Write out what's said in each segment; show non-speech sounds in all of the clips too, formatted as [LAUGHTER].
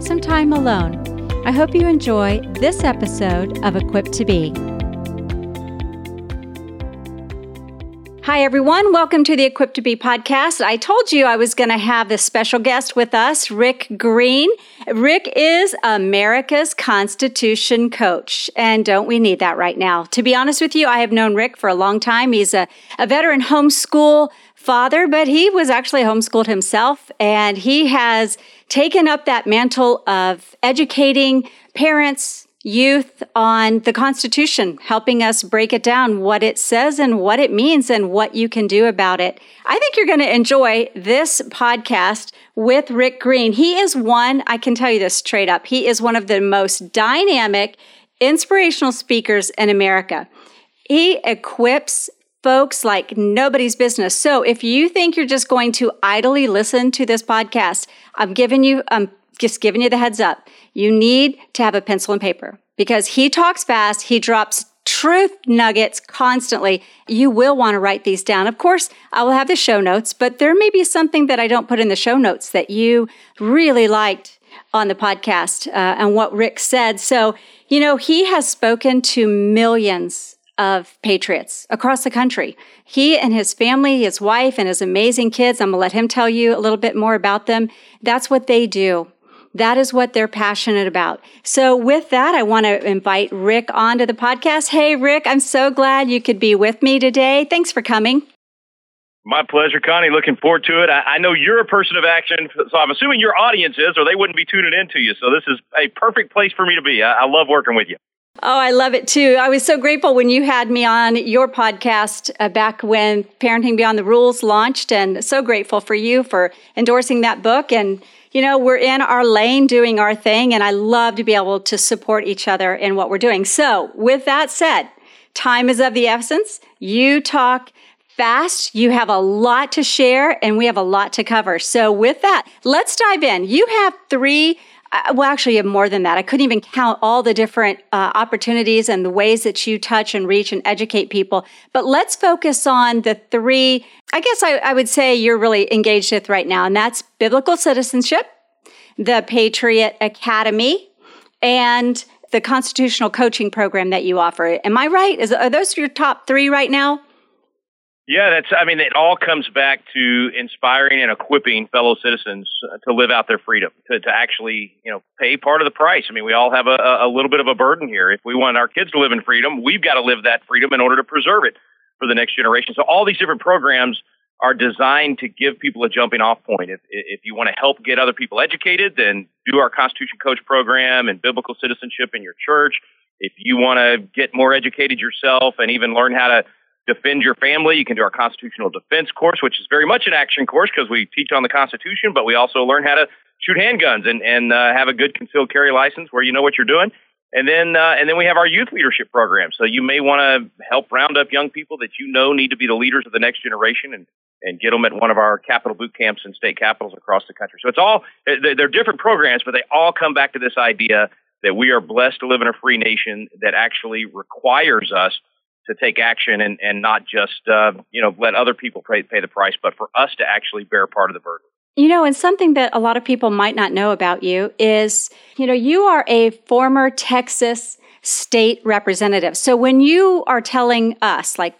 some time alone. I hope you enjoy this episode of Equipped to Be. Hi, everyone. Welcome to the Equipped to Be podcast. I told you I was going to have this special guest with us, Rick Green. Rick is America's Constitution coach. And don't we need that right now? To be honest with you, I have known Rick for a long time. He's a, a veteran homeschool father, but he was actually homeschooled himself and he has taken up that mantle of educating parents, youth on the Constitution, helping us break it down, what it says and what it means and what you can do about it. I think you're going to enjoy this podcast with Rick Green. He is one, I can tell you this straight up, he is one of the most dynamic, inspirational speakers in America. He equips folks like nobody's business. So if you think you're just going to idly listen to this podcast, I'm giving you, I'm just giving you the heads up. You need to have a pencil and paper because he talks fast. He drops truth nuggets constantly. You will want to write these down. Of course, I will have the show notes, but there may be something that I don't put in the show notes that you really liked on the podcast uh, and what Rick said. So, you know, he has spoken to millions of patriots across the country. He and his family, his wife, and his amazing kids, I'm going to let him tell you a little bit more about them. That's what they do. That is what they're passionate about. So, with that, I want to invite Rick onto the podcast. Hey, Rick, I'm so glad you could be with me today. Thanks for coming. My pleasure, Connie. Looking forward to it. I, I, know you're a person of action, so I'm assuming your audience is, or they wouldn't be tuning in to you. So this is a perfect place for me to be. I, I love working with you. Oh, I love it too. I was so grateful when you had me on your podcast uh, back when Parenting Beyond the Rules launched, and so grateful for you for endorsing that book. And, you know, we're in our lane doing our thing, and I love to be able to support each other in what we're doing. So, with that said, time is of the essence. You talk fast. You have a lot to share, and we have a lot to cover. So, with that, let's dive in. You have three well, actually, you have more than that. I couldn't even count all the different uh, opportunities and the ways that you touch and reach and educate people. But let's focus on the three, I guess I, I would say you're really engaged with right now, and that's biblical citizenship, the Patriot Academy, and the constitutional coaching program that you offer. Am I right? Is, are those your top three right now? Yeah, that's. I mean, it all comes back to inspiring and equipping fellow citizens uh, to live out their freedom, to, to actually, you know, pay part of the price. I mean, we all have a, a little bit of a burden here. If we want our kids to live in freedom, we've got to live that freedom in order to preserve it for the next generation. So all these different programs are designed to give people a jumping off point. If, if you want to help get other people educated, then do our Constitution Coach program and biblical citizenship in your church. If you want to get more educated yourself and even learn how to defend your family. You can do our constitutional defense course, which is very much an action course because we teach on the Constitution, but we also learn how to shoot handguns and and uh, have a good concealed carry license where you know what you're doing. And then uh, and then we have our youth leadership program. So you may want to help round up young people that you know need to be the leaders of the next generation and and get them at one of our capital boot camps and state capitals across the country. So it's all they're different programs, but they all come back to this idea that we are blessed to live in a free nation that actually requires us to take action and, and not just uh, you know let other people pay, pay the price, but for us to actually bear part of the burden. You know, and something that a lot of people might not know about you is, you know, you are a former Texas state representative. So when you are telling us, like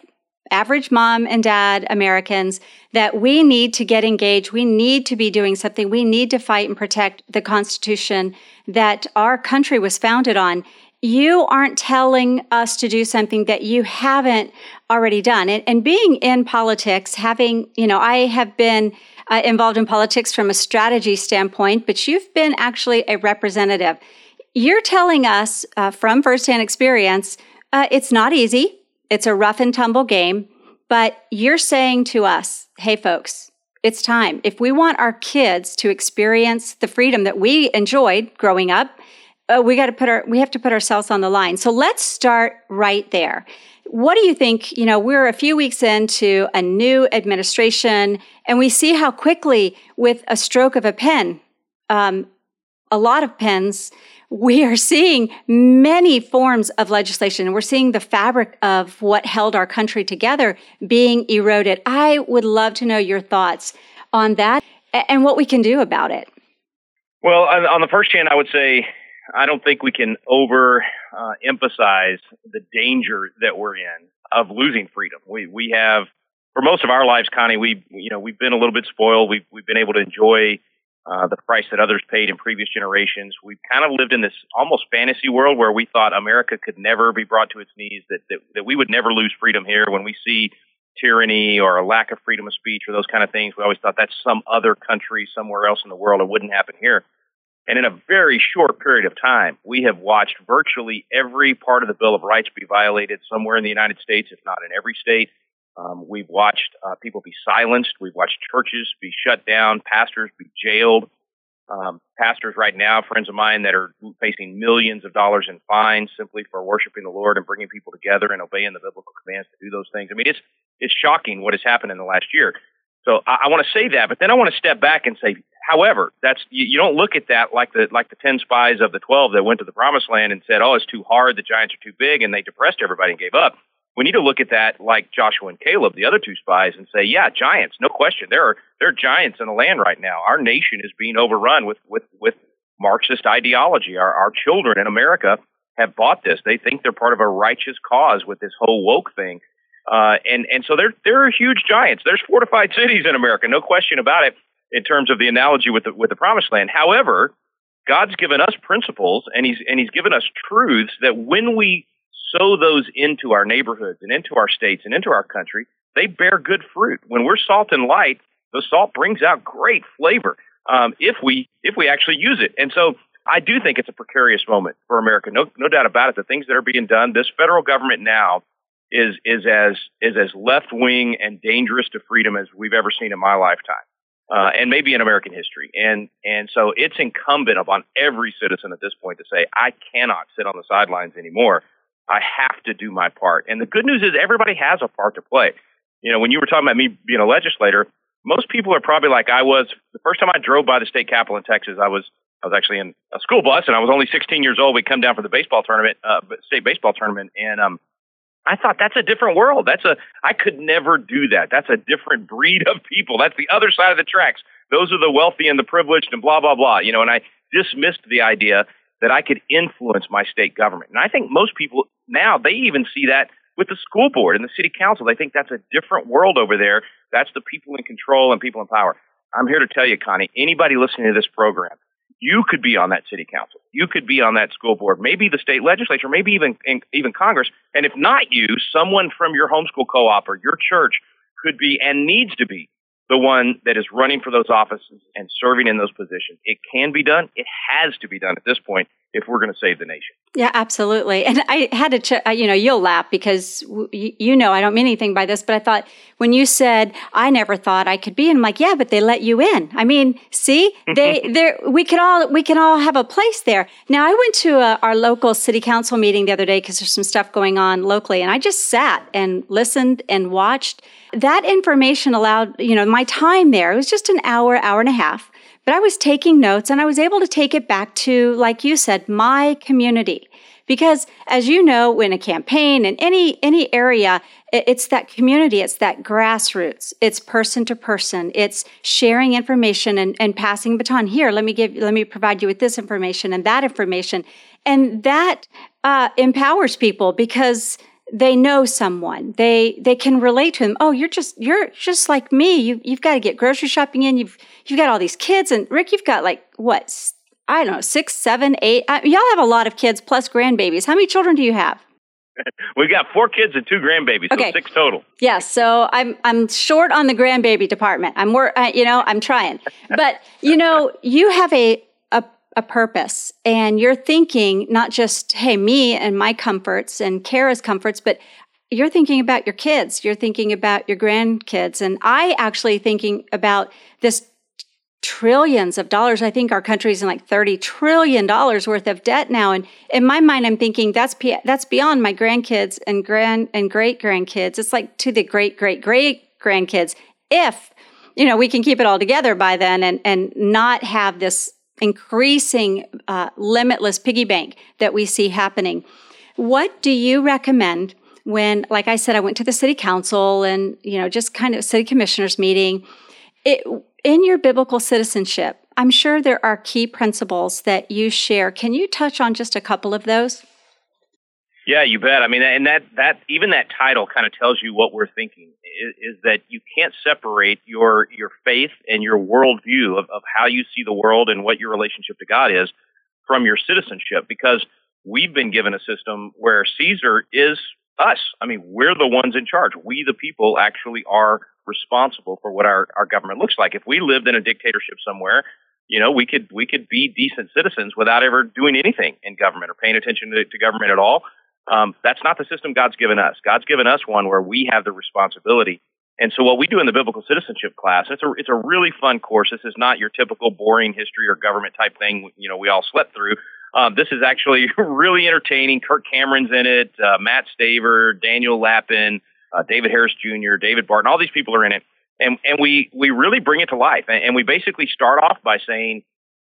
average mom and dad Americans, that we need to get engaged, we need to be doing something, we need to fight and protect the Constitution that our country was founded on you aren't telling us to do something that you haven't already done. And, and being in politics, having, you know, I have been uh, involved in politics from a strategy standpoint, but you've been actually a representative. You're telling us uh, from firsthand experience, uh, it's not easy. It's a rough and tumble game, but you're saying to us, hey, folks, It's time. If we want our kids to experience the freedom that we enjoyed growing up, uh, we got to put our we have to put ourselves on the line. So let's start right there. What do you think? You know, we're a few weeks into a new administration, and we see how quickly, with a stroke of a pen, um, a lot of pens, we are seeing many forms of legislation. We're seeing the fabric of what held our country together being eroded. I would love to know your thoughts on that and what we can do about it. Well, on the first hand, I would say I don't think we can over uh, emphasize the danger that we're in of losing freedom. We we have for most of our lives, Connie, we you know we've been a little bit spoiled. We've we've been able to enjoy uh, the price that others paid in previous generations. We've kind of lived in this almost fantasy world where we thought America could never be brought to its knees, that that, that we would never lose freedom here. When we see tyranny or a lack of freedom of speech or those kind of things, we always thought that's some other country somewhere else in the world. It wouldn't happen here. And in a very short period of time, we have watched virtually every part of the Bill of Rights be violated somewhere in the United States, if not in every state. Um, we've watched uh, people be silenced. We've watched churches be shut down, pastors be jailed. Um, pastors right now, friends of mine that are facing millions of dollars in fines simply for worshiping the Lord and bringing people together and obeying the biblical commands to do those things. I mean, it's it's shocking what has happened in the last year. So I, I want to say that, but then I want to step back and say, however, that's you, you don't look at that like the like the ten spies of the twelve that went to the promised land and said, "Oh, it's too hard. The giants are too big," and they depressed everybody and gave up. We need to look at that like Joshua and Caleb, the other two spies, and say, "Yeah, giants, no question. There are there are giants in the land right now. Our nation is being overrun with with with Marxist ideology. Our our children in America have bought this. They think they're part of a righteous cause with this whole woke thing." Uh, and and so there there are huge giants. There's fortified cities in America, no question about it in terms of the analogy with the, with the promised land. However, God's given us principles and he's and he's given us truths that when we sow those into our neighborhoods and into our states and into our country, they bear good fruit. When we're salt and light, the salt brings out great flavor um, if we if we actually use it. And so I do think it's a precarious moment for America. No no doubt about it. The things that are being done, this federal government now is is as is as left wing and dangerous to freedom as we've ever seen in my lifetime uh, and maybe in American history. And and so it's incumbent upon every citizen at this point to say, I cannot sit on the sidelines anymore. I have to do my part. And the good news is everybody has a part to play. You know, when you were talking about me being a legislator, most people are probably like I was. The first time I drove by the state capitol in Texas, I was I was actually in a school bus, and I was only 16 years old. We come down for the baseball tournament, uh, state baseball tournament, and um, I thought that's a different world. That's a I could never do that. That's a different breed of people. That's the other side of the tracks. Those are the wealthy and the privileged and blah blah blah. You know, and I dismissed the idea that I could influence my state government. And I think most people now they even see that with the school board and the city council. They think that's a different world over there. That's the people in control and people in power. I'm here to tell you, Connie, anybody listening to this program, you could be on that city council. You could be on that school board, maybe the state legislature, maybe even even Congress. And if not you, someone from your homeschool co-op or your church could be and needs to be the one that is running for those offices and serving in those positions. It can be done. It has to be done at this point if we're going to save the nation. Yeah, absolutely. And I had to, ch- you know, you'll laugh because w- you know I don't mean anything by this, but I thought when you said I never thought I could be, and I'm like, yeah, but they let you in. I mean, see, they, [LAUGHS] there, we can all, we can all have a place there. Now, I went to a, uh, our local city council meeting the other day because there's some stuff going on locally, and I just sat and listened and watched. That information allowed, you know, my time there. It was just an hour, hour and a half but I was taking notes and I was able to take it back to, like you said, my community. Because as you know, in a campaign in any, any area, it's that community, it's that grassroots, it's person to person, it's sharing information and, and passing baton. Here, let me give, let me provide you with this information and that information. And that uh, empowers people because they know someone. They they can relate to them. Oh you're just you're just like me. You you've got to get grocery shopping in. You've you've got all these kids and rick you've got like what i don't know six seven eight uh, y'all have a lot of kids plus grandbabies. How many children do you have? [LAUGHS] We've got four kids and two grandbabies, okay. so six total. Yes, yeah, so I'm I'm short on the grandbaby department. I'm work, uh, you know, I'm trying, but you know, you have a a purpose and you're thinking not just, hey, me and my comforts and Kara's comforts, but you're thinking about your kids, you're thinking about your grandkids. And I actually thinking about this trillions of dollars. I think our country's in like 30 trillion dollars worth of debt now. And in my mind, I'm thinking that's, that's beyond my grandkids and grand and great grandkids. It's like to the great, great, great grandkids. If, you know, we can keep it all together by then and, and not have this increasing uh, limitless piggy bank that we see happening. What do you recommend when, like I said, I went to the city council and, you know, just kind of city commissioners meeting? It, in your biblical citizenship, I'm sure there are key principles that you share. Can you touch on just a couple of those? Yeah, you bet. I mean, and that that even that title kind of tells you what we're thinking is, is, that you can't separate your your faith and your worldview of, of how you see the world and what your relationship to God is from your citizenship, because we've been given a system where Caesar is us. I mean, we're the ones in charge. We, the people, actually are responsible for what our, our government looks like. If we lived in a dictatorship somewhere, you know, we could we could be decent citizens without ever doing anything in government or paying attention to, to government at all. Um, that's not the system God's given us. God's given us one where we have the responsibility. And so what we do in the biblical citizenship class, it's a it's a really fun course. This is not your typical boring history or government type thing. You know, we all slept through. Um, this is actually [LAUGHS] really entertaining. Kirk Cameron's in it, uh, Matt Staver, Daniel Lapin, uh, David Harris Jr., David Barton, all these people are in it. And, and we, we really bring it to life. And, and we basically start off by saying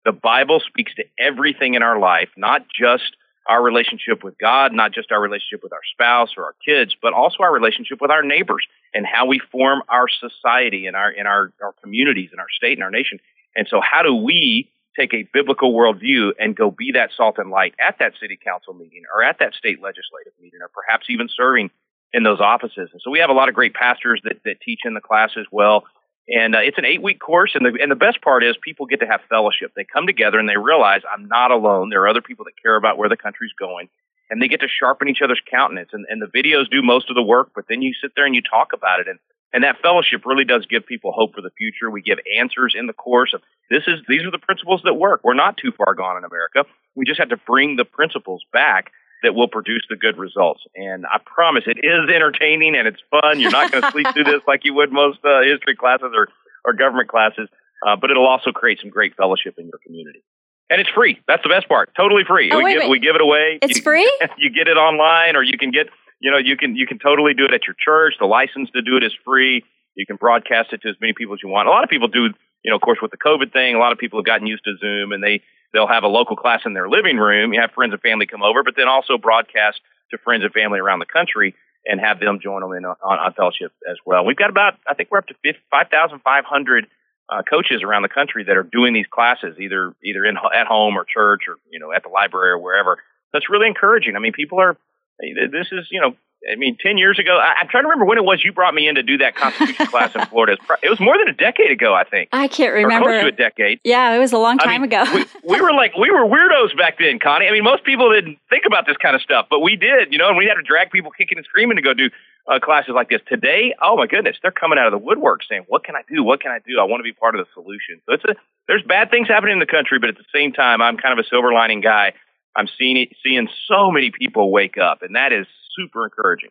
the Bible speaks to everything in our life, not just our relationship with God, not just our relationship with our spouse or our kids, but also our relationship with our neighbors and how we form our society and our in our, our communities and our state and our nation. And so how do we take a biblical worldview and go be that salt and light at that city council meeting or at that state legislative meeting or perhaps even serving in those offices. And so we have a lot of great pastors that, that teach in the class as well. And uh, it's an eight week course. And the, and the best part is people get to have fellowship. They come together and they realize I'm not alone. There are other people that care about where the country's going. And they get to sharpen each other's countenance. And, and the videos do most of the work, but then you sit there and you talk about it. And, and that fellowship really does give people hope for the future. We give answers in the course of this is, these are the principles that work. We're not too far gone in America. We just have to bring the principles back that will produce the good results. And I promise it is entertaining and it's fun. You're not going to sleep through this like you would most uh, history classes or, or government classes, uh, but it'll also create some great fellowship in your community. And it's free. That's the best part. Totally free. Oh, we, give, we give it away. It's you, free? [LAUGHS] You get it online or you can get, you know, you can, you can totally do it at your church. The license to do it is free. You can broadcast it to as many people as you want. A lot of people do, you know, of course, with the COVID thing, a lot of people have gotten used to Zoom and they, they'll have a local class in their living room. You have friends and family come over, but then also broadcast to friends and family around the country and have them join them in on, on fellowship as well. We've got about, I think we're up to 5,500 uh, coaches around the country that are doing these classes, either either in at home or church or you know at the library or wherever. That's really encouraging. I mean, people are. This is you know I mean, 10 years ago, I, am trying to remember when it was you brought me in to do that Constitution [LAUGHS] class in Florida. It was more than a decade ago, I think. I can't remember. Or close to a decade. Yeah, it was a long time I mean, ago. we, we, were like, we were weirdos back then, Connie. I mean, most people didn't think about this kind of stuff, but we did, you know, and we had to drag people kicking and screaming to go do uh, classes like this. Today, oh my goodness, they're coming out of the woodwork saying, what can I do? What can I do? I want to be part of the solution. So it's a, there's bad things happening in the country, but at the same time, I'm kind of a silver lining guy. I'm seeing it, seeing so many people wake up, and that is super encouraging.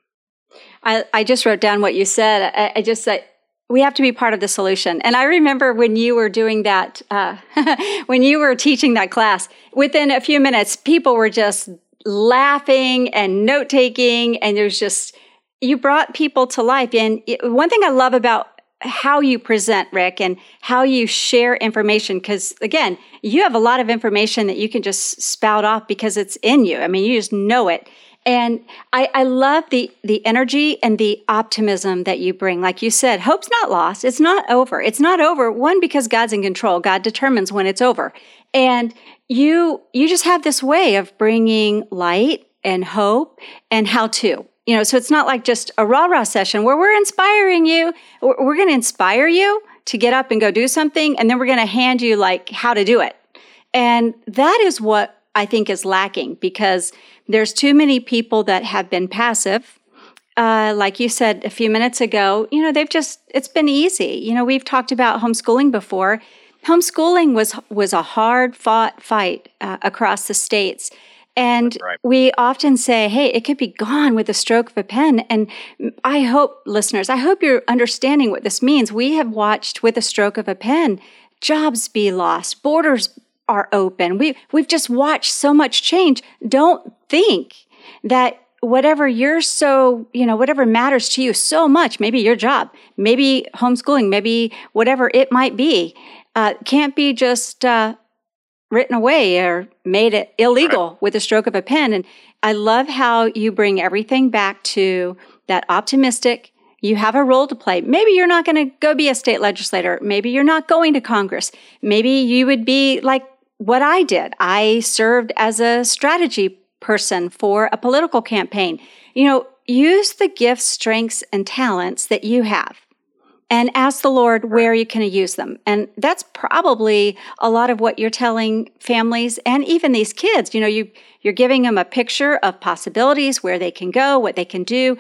I, I just wrote down what you said. I, I just said, we have to be part of the solution. And I remember when you were doing that, uh, [LAUGHS] when you were teaching that class, within a few minutes, people were just laughing and note taking. And there's just, you brought people to life. And one thing I love about how you present, Rick, and how you share information, because again, you have a lot of information that you can just spout off because it's in you. I mean, you just know it. And I, I love the the energy and the optimism that you bring. Like you said, hope's not lost. It's not over. It's not over. One because God's in control. God determines when it's over. And you you just have this way of bringing light and hope and how to. You know, so it's not like just a rah rah session where we're inspiring you. We're going to inspire you to get up and go do something, and then we're going to hand you like how to do it. And that is what I think is lacking because there's too many people that have been passive. Uh, like you said a few minutes ago, you know, they've just, it's been easy. You know, we've talked about homeschooling before. Homeschooling was, was a hard fought fight uh, across the states. And right. we often say, hey, it could be gone with a stroke of a pen. And I hope, listeners, I hope you're understanding what this means. We have watched with a stroke of a pen jobs be lost, borders are open. We, we've just watched so much change. Don't think that whatever you're so, you know, whatever matters to you so much, maybe your job, maybe homeschooling, maybe whatever it might be, uh, can't be just uh, written away or made it illegal with a stroke of a pen. And I love how you bring everything back to that optimistic. You have a role to play. Maybe you're not going to go be a state legislator. Maybe you're not going to Congress. Maybe you would be like what I did. I served as a strategy person for a political campaign. You know, use the gifts, strengths, and talents that you have and ask the Lord where you can use them. And that's probably a lot of what you're telling families and even these kids. You know, you, you're giving them a picture of possibilities, where they can go, what they can do.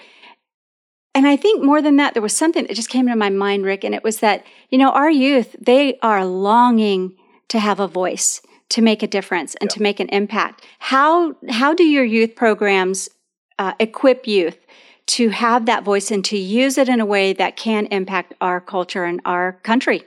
And I think more than that, there was something that just came into my mind, Rick, and it was that, you know, our youth, they are longing to have a voice, to make a difference, and to make an impact. How, how do your youth programs uh, equip youth to have that voice and to use it in a way that can impact our culture and our country.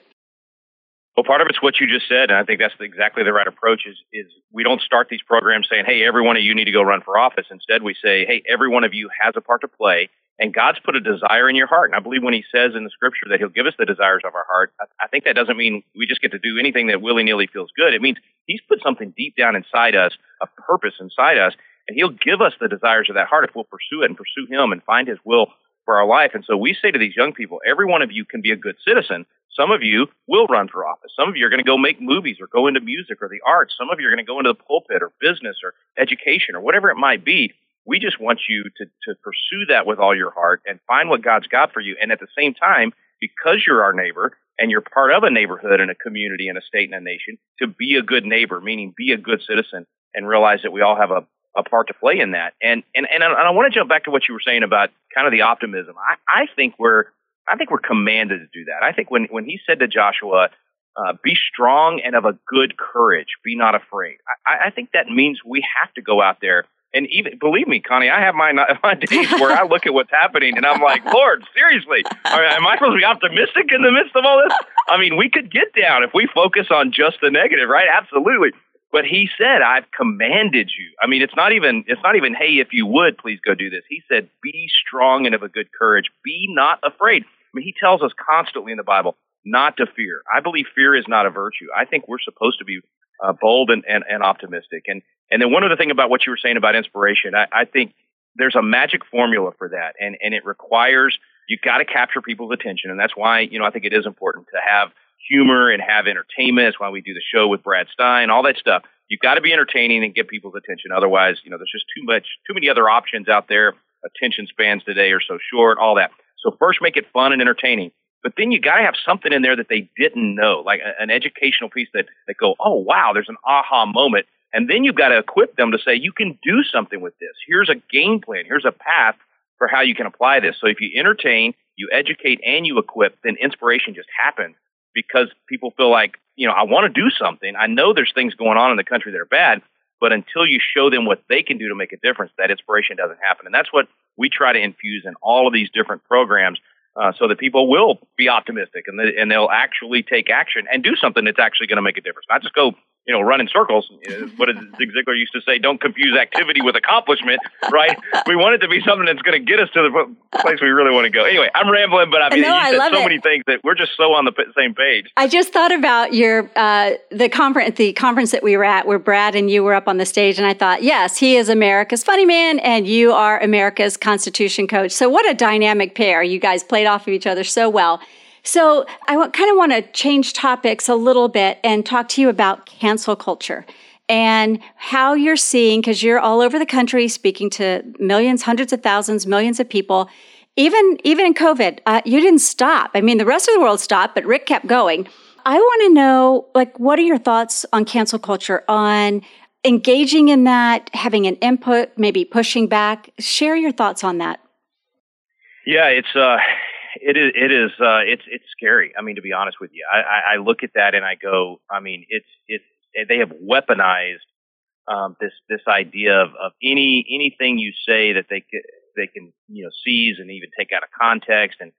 Well, part of it's what you just said, and I think that's exactly the right approach. Is is we don't start these programs saying, "Hey, every one of you need to go run for office." Instead, we say, "Hey, every one of you has a part to play, and God's put a desire in your heart." And I believe when He says in the Scripture that He'll give us the desires of our heart, I, think that doesn't mean we just get to do anything that willy nilly feels good. It means He's put something deep down inside us, a purpose inside us, and He'll give us the desires of that heart if we'll pursue it and pursue Him and find His will for our life. And so we say to these young people, every one of you can be a good citizen. Some of you will run for office. Some of you are going to go make movies or go into music or the arts. Some of you are going to go into the pulpit or business or education or whatever it might be. We just want you to, to pursue that with all your heart and find what God's got for you. And at the same time, because you're our neighbor and you're part of a neighborhood and a community and a state and a nation, to be a good neighbor, meaning be a good citizen and realize that we all have a, a part to play in that. And and and I, and I want to jump back to what you were saying about kind of the optimism. I, I think we're I think we're commanded to do that. I think when when he said to Joshua, uh, "Be strong and of a good courage, be not afraid," I, I think that means we have to go out there. And even believe me, Connie, I have my [LAUGHS] my days where I look at what's happening and I'm like, Lord, seriously, am I supposed to be optimistic in the midst of all this? I mean, we could get down if we focus on just the negative, right? Absolutely. But he said, I've commanded you. I mean, it's not even, it's not even, hey, if you would, please go do this. He said, be strong and of a good courage. Be not afraid. I mean, he tells us constantly in the Bible not to fear. I believe fear is not a virtue. I think we're supposed to be uh, bold and, and, and optimistic. And, and then one other thing about what you were saying about inspiration, I, I think there's a magic formula for that. And, and it requires, you got to capture people's attention. And that's why, you know, I think it is important to have humor and have entertainment. That's why we do the show with Brad Stine, all that stuff. You've got to be entertaining and get people's attention. Otherwise, you know, there's just too much, too many other options out there. Attention spans today are so short, all that. So first make it fun and entertaining. But then you got to have something in there that they didn't know, like an educational piece that, that go, oh, wow, there's an aha moment. And then you've got to equip them to say, you can do something with this. Here's a game plan. Here's a path for how you can apply this. So if you entertain, you educate, and you equip, then inspiration just happens because people feel like, you know, I want to do something. I know there's things going on in the country that are bad, but until you show them what they can do to make a difference, that inspiration doesn't happen. And that's what we try to infuse in all of these different programs uh, so that people will be optimistic and, they, and they'll actually take action and do something that's actually going to make a difference. Not just go you know, run in circles. What did Zig Ziglar used to say? Don't confuse activity with accomplishment, right? we want it to be something that's going to get us to the place we really want to go. Anyway, I'm rambling, but I mean, no, you I said so it. many things that we're just so on the same page. I just thought about your uh, the conference, the conference that we were at, where Brad and you were up on the stage, and I thought, yes, he is America's funny man, and you are America's Constitution coach. So what a dynamic pair! You guys played off of each other so well. So I kind of want to change topics a little bit and talk to you about cancel culture and how you're seeing, because you're all over the country speaking to millions, hundreds of thousands, millions of people. Even, even in COVID, uh, you didn't stop. I mean, the rest of the world stopped, but Rick kept going. I want to know, like, what are your thoughts on cancel culture, on engaging in that, having an input, maybe pushing back? Share your thoughts on that. Yeah, it's uh, it is. It is. Uh, it's it's scary. I mean, to be honest with you, I, I, look at that and I go. I mean, it's it's they have weaponized um, this this idea of, of any anything you say that they they can you know seize and even take out of context and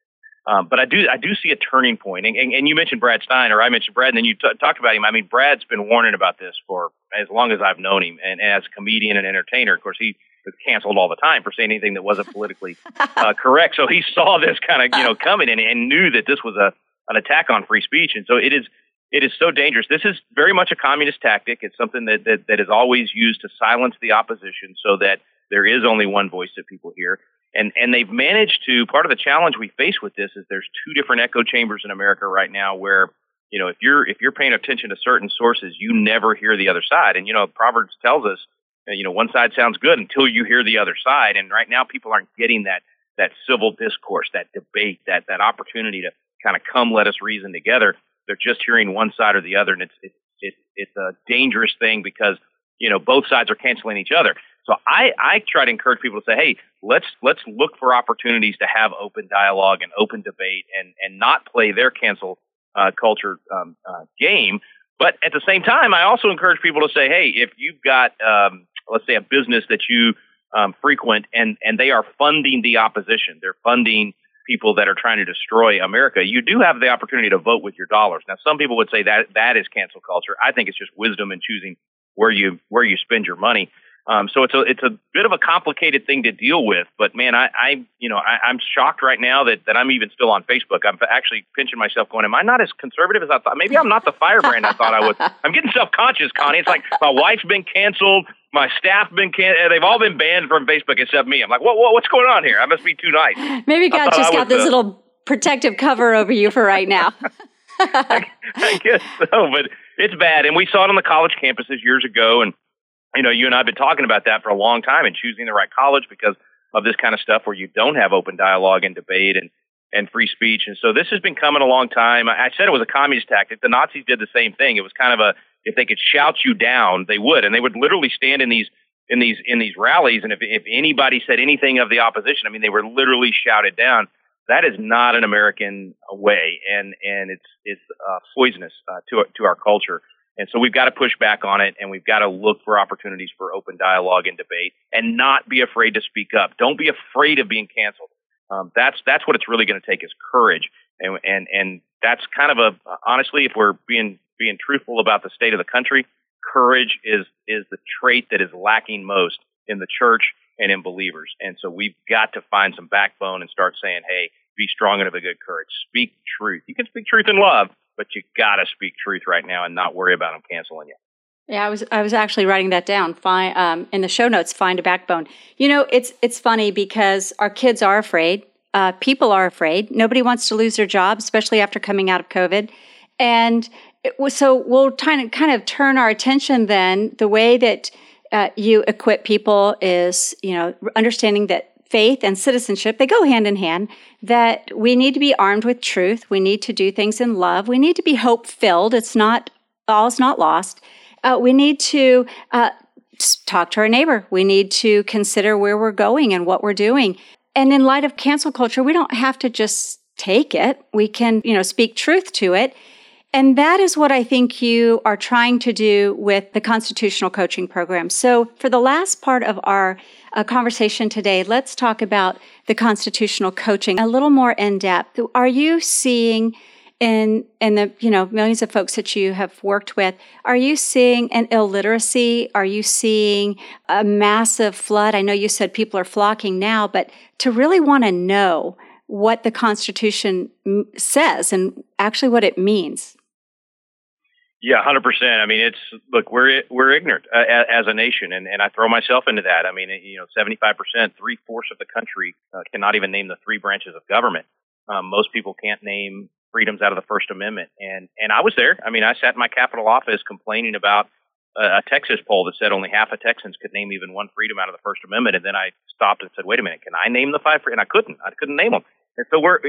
um, but I do I do see a turning point, and, and, and you mentioned Brad Stine, or I mentioned Brad, and then you t- talked about him. I mean, Brad's been warning about this for as long as I've known him, and, and as a comedian and entertainer, of course, he canceled all the time for saying anything that wasn't politically uh, [LAUGHS] correct. So he saw this kind of you know [LAUGHS] coming, and, and knew that this was a an attack on free speech, and so it is it is so dangerous. This is very much a communist tactic. It's something that, that, that is always used to silence the opposition so that there is only one voice that people hear and and they've managed to part of the challenge we face with this is there's two different echo chambers in America right now where you know if you're if you're paying attention to certain sources you never hear the other side and you know Proverbs tells us you know one side sounds good until you hear the other side. And right now people aren't getting that that civil discourse that debate that that opportunity to kind of come let us reason together. They're just hearing one side or the other and it's it's it's, it's a dangerous thing because you know both sides are canceling each other. So I, I try to encourage people to say, hey, let's let's look for opportunities to have open dialogue and open debate, and and not play their cancel uh, culture um, uh, game. But at the same time, I also encourage people to say, hey, if you've got um, let's say a business that you um, frequent and and they are funding the opposition, they're funding people that are trying to destroy America, you do have the opportunity to vote with your dollars. Now, some people would say that that is cancel culture. I think it's just wisdom in choosing where you where you spend your money. Um, so it's a it's a bit of a complicated thing to deal with. But man, I, I you know I, I'm shocked right now that that I'm even still on Facebook. I'm actually pinching myself, going, "Am I not as conservative as I thought? Maybe I'm not the firebrand I thought I was." [LAUGHS] I'm getting self conscious, Connie. It's like my wife's been canceled, my staff been can they've all been banned from Facebook except me. I'm like, what, what what's going on here? I must be too nice. Maybe God just got this uh, little protective cover over you for right now. I, [LAUGHS] I guess so, but it's bad, and we saw it on the college campuses years ago, and you know, you and I have been talking about that for a long time and choosing the right college because of this kind of stuff where you don't have open dialogue and debate and, and free speech. And so this has been coming a long time. I said it was a communist tactic. The Nazis did the same thing. It was kind of a, if they could shout you down, they would. And they would literally stand in these, in these, in these rallies. And if, if anybody said anything of the opposition, I mean, they were literally shouted down. That is not an American way. And, and it's, it's uh, poisonous uh, to, to our culture. And so we've got to push back on it and we've got to look for opportunities for open dialogue and debate and not be afraid to speak up. Don't be afraid of being canceled. Um, that's, that's what it's really going to take is courage. And, and, and that's kind of a, honestly, if we're being, being truthful about the state of the country, courage is, is the trait that is lacking most in the church and in believers. And so we've got to find some backbone and start saying, hey, be strong and of a good courage. Speak truth. You can speak truth in love, but you got to speak truth right now and not worry about them canceling you. Yeah, I was I was actually writing that down. Find um, in the show notes. Find a backbone. You know, it's it's funny because our kids are afraid. Uh, people are afraid. Nobody wants to lose their job, especially after coming out of COVID. And was, so we'll kind of kind of turn our attention then. The way that uh, you equip people is, you know, understanding that faith and citizenship, they go hand in hand, that we need to be armed with truth. We need to do things in love. We need to be hope filled. It's not, all is not lost. Uh, we need to uh, talk to our neighbor. We need to consider where we're going and what we're doing. And in light of cancel culture, we don't have to just take it. We can, you know, speak truth to it and that is what I think you are trying to do with the constitutional coaching program. So, for the last part of our uh, conversation today, let's talk about the constitutional coaching a little more in depth. Are you seeing in in the you know millions of folks that you have worked with are you seeing an illiteracy are you seeing a massive flood i know you said people are flocking now but to really want to know what the constitution says and actually what it means yeah, hundred percent. I mean, it's look, we're we're ignorant uh, as a nation, and, and I throw myself into that. I mean, you know, seventy five percent, three fourths of the country uh, cannot even name the three branches of government. Um, most people can't name freedoms out of the First Amendment, and and I was there. I mean, I sat in my Capitol office complaining about a, a Texas poll that said only half of Texans could name even one freedom out of the First Amendment, and then I stopped and said, "Wait a minute, can I name the five?" And I couldn't. I couldn't name them. And so we're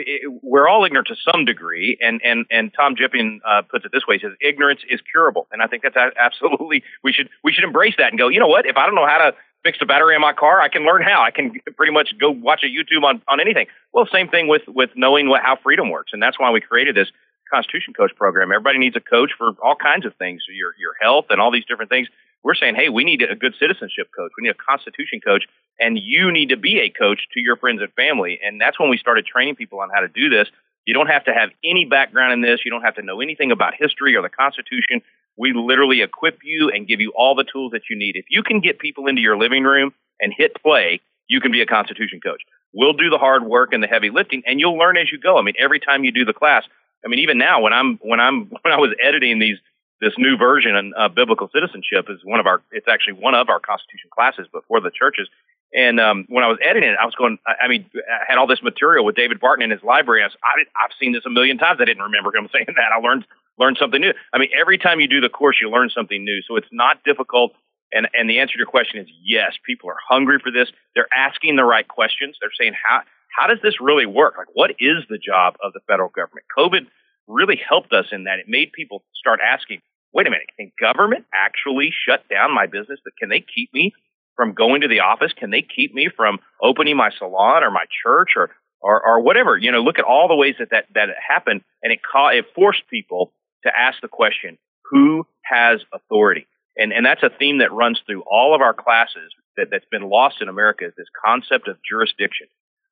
we're all ignorant to some degree, and and and Tom Jipping uh, puts it this way: he says ignorance is curable, and I think that's absolutely we should we should embrace that and go. You know what? If I don't know how to fix the battery in my car, I can learn how. I can pretty much go watch a YouTube on on anything. Well, same thing with with knowing what how freedom works, and that's why we created this Constitution Coach program. Everybody needs a coach for all kinds of things, your your health and all these different things. We're saying, hey, we need a good citizenship coach. We need a Constitution coach, and you need to be a coach to your friends and family. And that's when we started training people on how to do this. You don't have to have any background in this. You don't have to know anything about history or the Constitution. We literally equip you and give you all the tools that you need. If you can get people into your living room and hit play, you can be a Constitution coach. We'll do the hard work and the heavy lifting, and you'll learn as you go. I mean, every time you do the class, I mean, even now when I'm when I'm [LAUGHS] when I was editing these this new version of biblical citizenship is one of our it's actually one of our Constitution classes, but for the churches. And um, when I was editing it, I was going. I mean, I had all this material with David Barton in his library. I, was, I I've seen this a million times. I didn't remember him [LAUGHS] saying that. I learned learn something new. I mean, every time you do the course, you learn something new. So it's not difficult. And, and the answer to your question is yes, people are hungry for this. They're asking the right questions. They're saying, how, how does this really work? Like, what is the job of the federal government? COVID really helped us in that. It made people start asking, wait a minute, can government actually shut down my business? Can they keep me from going to the office? Can they keep me from opening my salon or my church or, or, or whatever? You know, look at all the ways that that, that happened and it, ca- it forced people to ask the question, who has authority? And, and that's a theme that runs through all of our classes that, that's been lost in America is this concept of jurisdiction.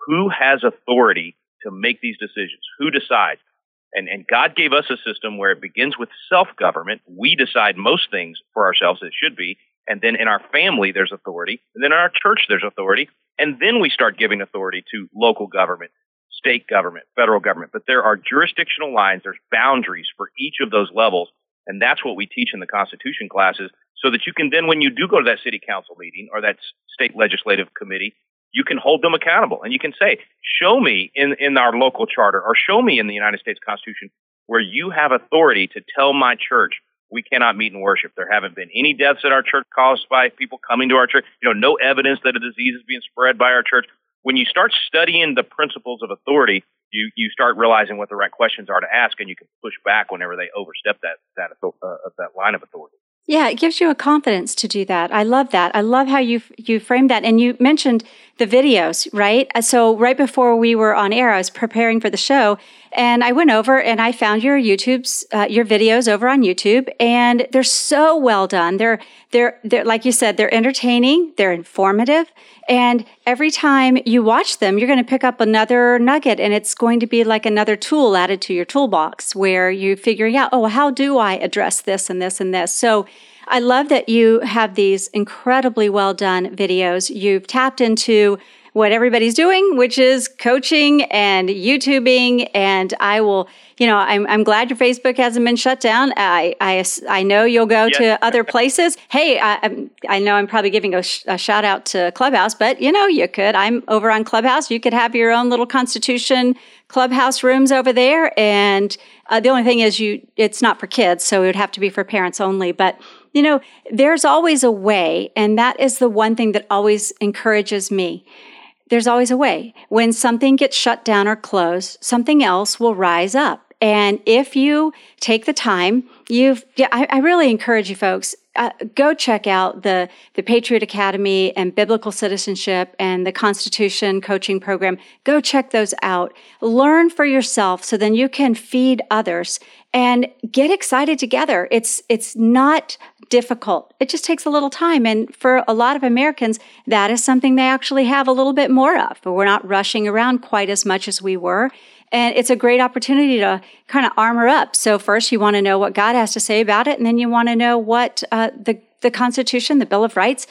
Who has authority to make these decisions? Who decides? And, and God gave us a system where it begins with self-government. We decide most things for ourselves it should be. And then in our family, there's authority. And then in our church, there's authority. And then we start giving authority to local government, state government, federal government. But there are jurisdictional lines, there's boundaries for each of those levels. And that's what we teach in the Constitution classes so that you can then, when you do go to that city council meeting or that state legislative committee, you can hold them accountable and you can say, show me in, in our local charter or show me in the United States Constitution where you have authority to tell my church we cannot meet and worship. There haven't been any deaths at our church caused by people coming to our church. You know, no evidence that a disease is being spread by our church. When you start studying the principles of authority, you you start realizing what the right questions are to ask, and you can push back whenever they overstep that that uh, that line of authority. Yeah, it gives you a confidence to do that. I love that. I love how you you framed that. And you mentioned the videos, right? Uh, so right before we were on air, I was preparing for the show, and I went over and I found your YouTube's uh, your videos over on YouTube, and they're so well done. They're they're they're like you said, they're entertaining, they're informative, and every time you watch them, you're going to pick up another nugget, and it's going to be like another tool added to your toolbox where you're figuring out, oh, how do I address this and this and this? So I love that you have these incredibly well done videos. You've tapped into what everybody's doing, which is coaching and YouTubing. And I will, you know, I'm, I'm glad your Facebook hasn't been shut down. I, I, I know you'll go yes. to other places. hey, I, I know I'm probably giving a, sh- a, shout out to Clubhouse, but you know, you could. I'm over on Clubhouse. You could have your own little Constitution Clubhouse rooms over there. And uh, the only thing is, you it's not for kids, so it would have to be for parents only. But you know, there's always a way, and that is the one thing that always encourages me. There's always a way. When something gets shut down or closed, something else will rise up. And if you take the time, you've, yeah, I, I really encourage you folks, uh, go check out the, the Patriot Academy and Biblical Citizenship and the Constitution coaching program. Go check those out. Learn for yourself so then you can feed others and get excited together. It's, it's not difficult. It just takes a little time. And for a lot of Americans, that is something they actually have a little bit more of. but We're not rushing around quite as much as we were. And it's a great opportunity to kind of armor up. So first you want to know what God has to say about it. And then you want to know what uh, the, the Constitution, the Bill of Rights,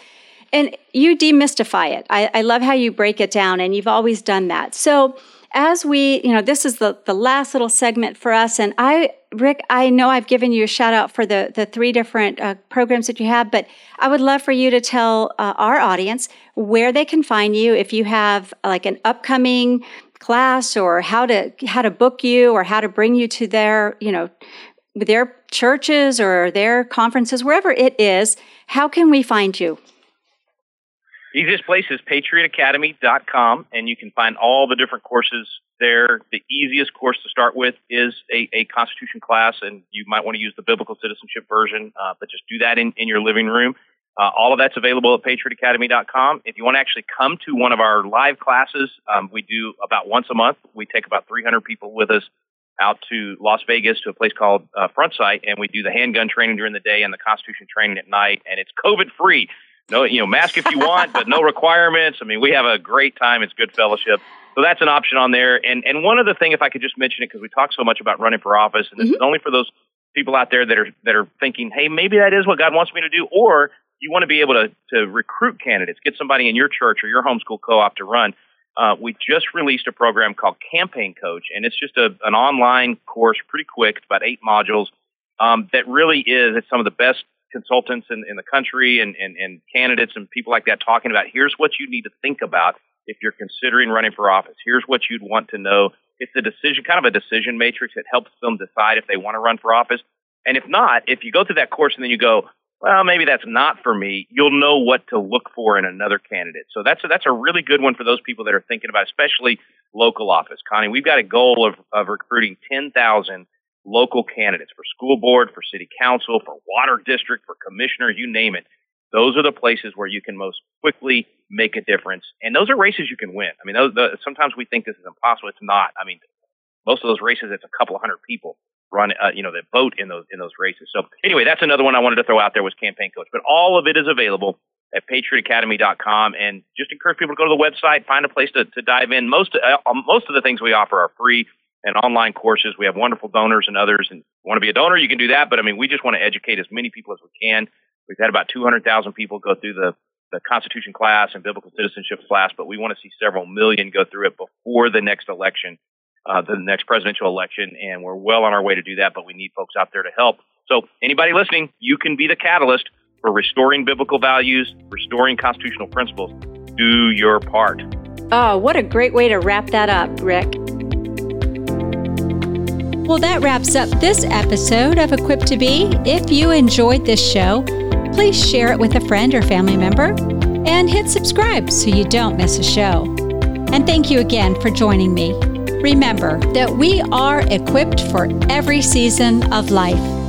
and you demystify it. I, I love how you break it down and you've always done that. So as we, you know, this is the, the last little segment for us. And I, Rick, I know I've given you a shout out for the, the three different uh, programs that you have, but I would love for you to tell uh, our audience where they can find you if you have like an upcoming class or how to, how to book you or how to bring you to their, you know, their churches or their conferences, wherever it is. How can we find you? Easiest place is patriotacademy.com, and you can find all the different courses there. The easiest course to start with is a, a Constitution class, and you might want to use the biblical citizenship version, uh, but just do that in, in your living room. Uh, all of that's available at patriotacademy.com. If you want to actually come to one of our live classes, um, we do about once a month. We take about 300 people with us out to Las Vegas to a place called uh, Front Sight, and we do the handgun training during the day and the Constitution training at night, and it's COVID free. No, you know, mask if you want, but no [LAUGHS] requirements. I mean, we have a great time. It's good fellowship. So that's an option on there. And and one other thing, if I could just mention it, because we talk so much about running for office, and this mm-hmm. is only for those people out there that are that are thinking, hey, maybe that is what God wants me to do, or you want to be able to to recruit candidates, get somebody in your church or your homeschool co-op to run. Uh, we just released a program called Campaign Coach, and it's just a, an online course, pretty quick. It's about eight modules. Um, that really is. It's some of the best consultants in, in the country and, and, and candidates and people like that talking about here's what you need to think about if you're considering running for office. Here's what you'd want to know. It's a decision, kind of a decision matrix that helps them decide if they want to run for office. And if not, if you go through that course and then you go, well, maybe that's not for me, you'll know what to look for in another candidate. So that's a, that's a really good one for those people that are thinking about, especially local office. Connie, we've got a goal of, of recruiting 10,000 local candidates for school board, for city council, for water district, for commissioner, you name it. Those are the places where you can most quickly make a difference. And those are races you can win. I mean, those, the, sometimes we think this is impossible. It's not. I mean, most of those races, it's a couple of hundred people run, uh, you know, that vote in those in those races. So anyway, that's another one I wanted to throw out there was campaign coach. But all of it is available at patriotacademy.com, and just encourage people to go to the website, find a place to, to dive in. Most uh, most of the things we offer are free and online courses. We have wonderful donors and others, and want to be a donor, you can do that. But I mean, we just want to educate as many people as we can. We've had about 200,000 people go through the the Constitution class and biblical citizenship class, but we want to see several million go through it before the next election, uh, the next presidential election, and we're well on our way to do that. But we need folks out there to help. So, anybody listening, you can be the catalyst for restoring biblical values, restoring constitutional principles. Do your part. Oh, what a great way to wrap that up, Rick. Well, that wraps up this episode of Equipped to Be. If you enjoyed this show, please share it with a friend or family member and hit subscribe so you don't miss a show. And thank you again for joining me. Remember that we are equipped for every season of life.